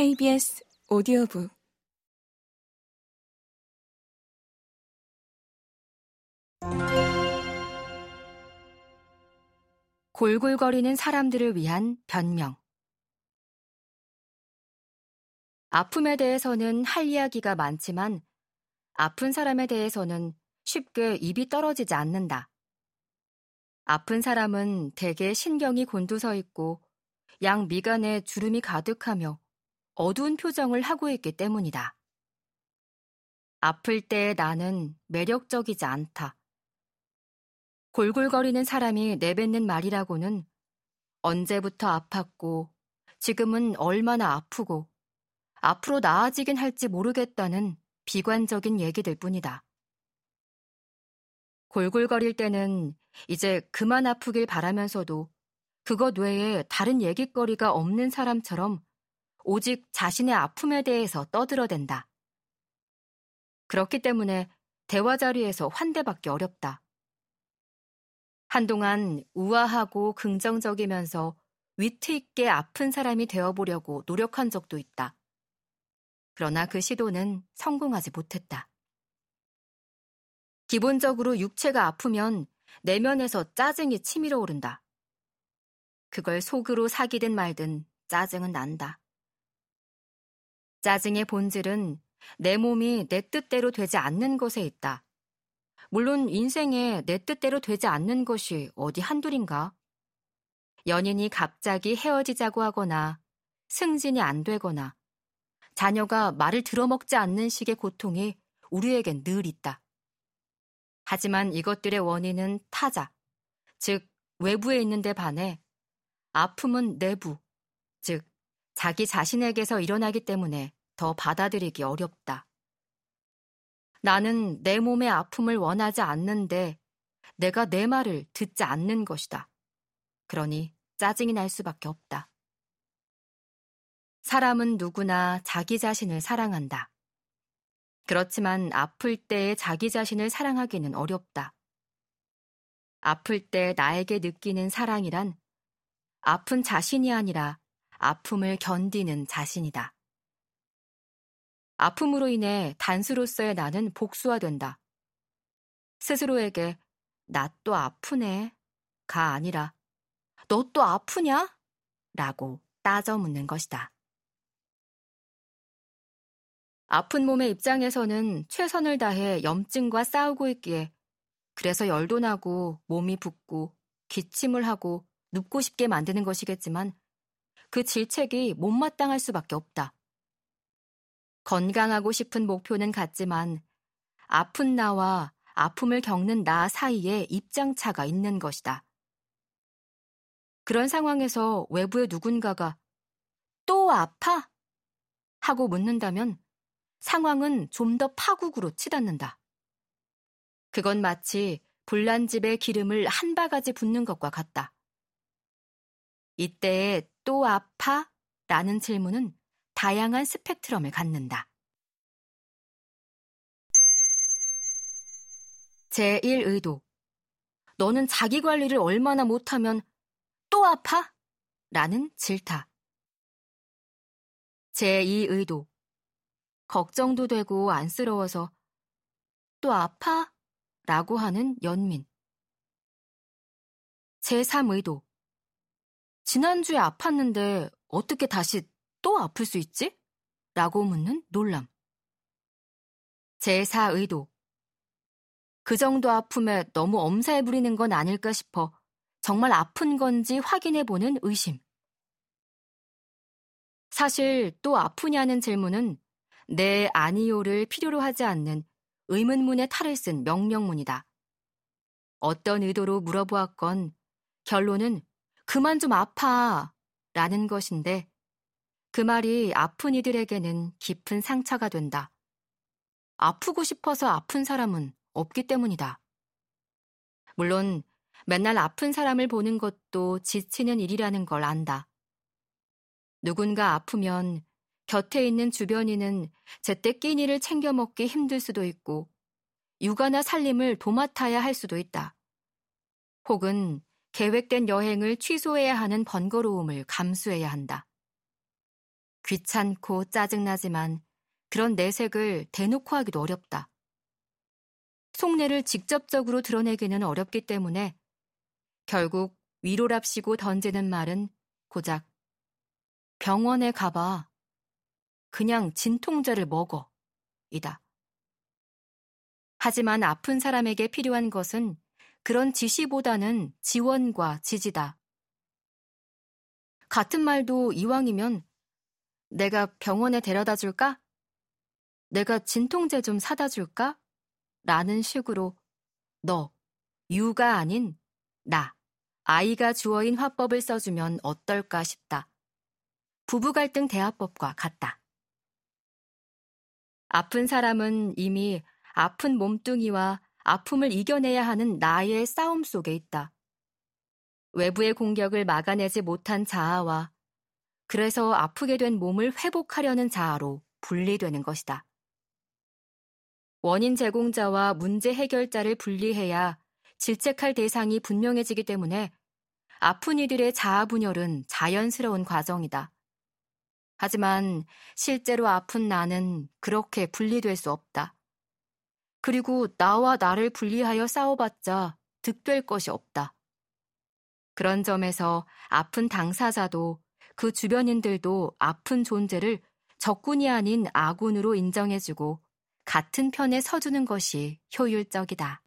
KBS 오디오북 골골거리는 사람들을 위한 변명 아픔에 대해서는 할 이야기가 많지만 아픈 사람에 대해서는 쉽게 입이 떨어지지 않는다. 아픈 사람은 대개 신경이 곤두서 있고 양 미간에 주름이 가득하며 어두운 표정을 하고 있기 때문이다. 아플 때 나는 매력적이지 않다. 골골거리는 사람이 내뱉는 말이라고는 언제부터 아팠고 지금은 얼마나 아프고 앞으로 나아지긴 할지 모르겠다는 비관적인 얘기들 뿐이다. 골골거릴 때는 이제 그만 아프길 바라면서도 그것 외에 다른 얘기거리가 없는 사람처럼 오직 자신의 아픔에 대해서 떠들어댄다. 그렇기 때문에 대화 자리에서 환대받기 어렵다. 한동안 우아하고 긍정적이면서 위트 있게 아픈 사람이 되어보려고 노력한 적도 있다. 그러나 그 시도는 성공하지 못했다. 기본적으로 육체가 아프면 내면에서 짜증이 치밀어 오른다. 그걸 속으로 사기든 말든 짜증은 난다. 짜증의 본질은 내 몸이 내 뜻대로 되지 않는 것에 있다. 물론 인생에 내 뜻대로 되지 않는 것이 어디 한둘인가? 연인이 갑자기 헤어지자고 하거나 승진이 안 되거나 자녀가 말을 들어먹지 않는 식의 고통이 우리에겐 늘 있다. 하지만 이것들의 원인은 타자, 즉 외부에 있는 데 반해 아픔은 내부, 즉 자기 자신에게서 일어나기 때문에 더 받아들이기 어렵다. 나는 내 몸의 아픔을 원하지 않는데 내가 내 말을 듣지 않는 것이다. 그러니 짜증이 날 수밖에 없다. 사람은 누구나 자기 자신을 사랑한다. 그렇지만 아플 때에 자기 자신을 사랑하기는 어렵다. 아플 때 나에게 느끼는 사랑이란 아픈 자신이 아니라 아픔을 견디는 자신이다. 아픔으로 인해 단수로서의 나는 복수화된다. 스스로에게 나 또 아프네 가 아니라 너 또 아프냐? 라고 따져 묻는 것이다. 아픈 몸의 입장에서는 최선을 다해 염증과 싸우고 있기에 그래서 열도 나고 몸이 붓고 기침을 하고 눕고 싶게 만드는 것이겠지만 그 질책이 못마땅할 수밖에 없다. 건강하고 싶은 목표는 같지만 아픈 나와 아픔을 겪는 나 사이에 입장차가 있는 것이다. 그런 상황에서 외부의 누군가가 또 아파? 하고 묻는다면 상황은 좀 더 파국으로 치닫는다. 그건 마치 불난 집에 기름을 한 바가지 붓는 것과 같다. 이때에 또 아파? 라는 질문은 다양한 스펙트럼을 갖는다. 제1의도. 너는 자기 관리를 얼마나 못하면 또 아파? 라는 질타. 제2의도. 걱정도 되고 안쓰러워서 또 아파? 라고 하는 연민. 제3의도. 지난주에 아팠는데 어떻게 다시 또 아플 수 있지? 라고 묻는 놀람. 제4의도. 그 정도 아픔에 너무 엄살 부리는 건 아닐까 싶어 정말 아픈 건지 확인해 보는 의심. 사실 또 아프냐는 질문은 내 아니요를 필요로 하지 않는 의문문의 탈을 쓴 명령문이다. 어떤 의도로 물어보았건 결론은 그만 좀 아파 라는 것인데 그 말이 아픈 이들에게는 깊은 상처가 된다. 아프고 싶어서 아픈 사람은 없기 때문이다. 물론 맨날 아픈 사람을 보는 것도 지치는 일이라는 걸 안다. 누군가 아프면 곁에 있는 주변인은 제때 끼니를 챙겨 먹기 힘들 수도 있고 육아나 살림을 도맡아야 할 수도 있다. 혹은 계획된 여행을 취소해야 하는 번거로움을 감수해야 한다. 귀찮고 짜증나지만 그런 내색을 대놓고 하기도 어렵다. 속내를 직접적으로 드러내기는 어렵기 때문에 결국 위로랍시고 던지는 말은 고작 병원에 가봐. 그냥 진통제를 먹어. 이다. 하지만 아픈 사람에게 필요한 것은 그런 지시보다는 지원과 지지다. 같은 말도 이왕이면 내가 병원에 데려다 줄까? 내가 진통제 좀 사다 줄까? 라는 식으로 너, 유가 아닌 나, 아이가 주어인 화법을 써주면 어떨까 싶다. 부부 갈등 대화법과 같다. 아픈 사람은 이미 아픈 몸뚱이와 아픔을 이겨내야 하는 나의 싸움 속에 있다. 외부의 공격을 막아내지 못한 자아와 그래서 아프게 된 몸을 회복하려는 자아로 분리되는 것이다. 원인 제공자와 문제 해결자를 분리해야 질책할 대상이 분명해지기 때문에 아픈 이들의 자아 분열은 자연스러운 과정이다. 하지만 실제로 아픈 나는 그렇게 분리될 수 없다. 그리고 나와 나를 분리하여 싸워봤자 득될 것이 없다. 그런 점에서 아픈 당사자도 그 주변인들도 아픈 존재를 적군이 아닌 아군으로 인정해주고 같은 편에 서주는 것이 효율적이다.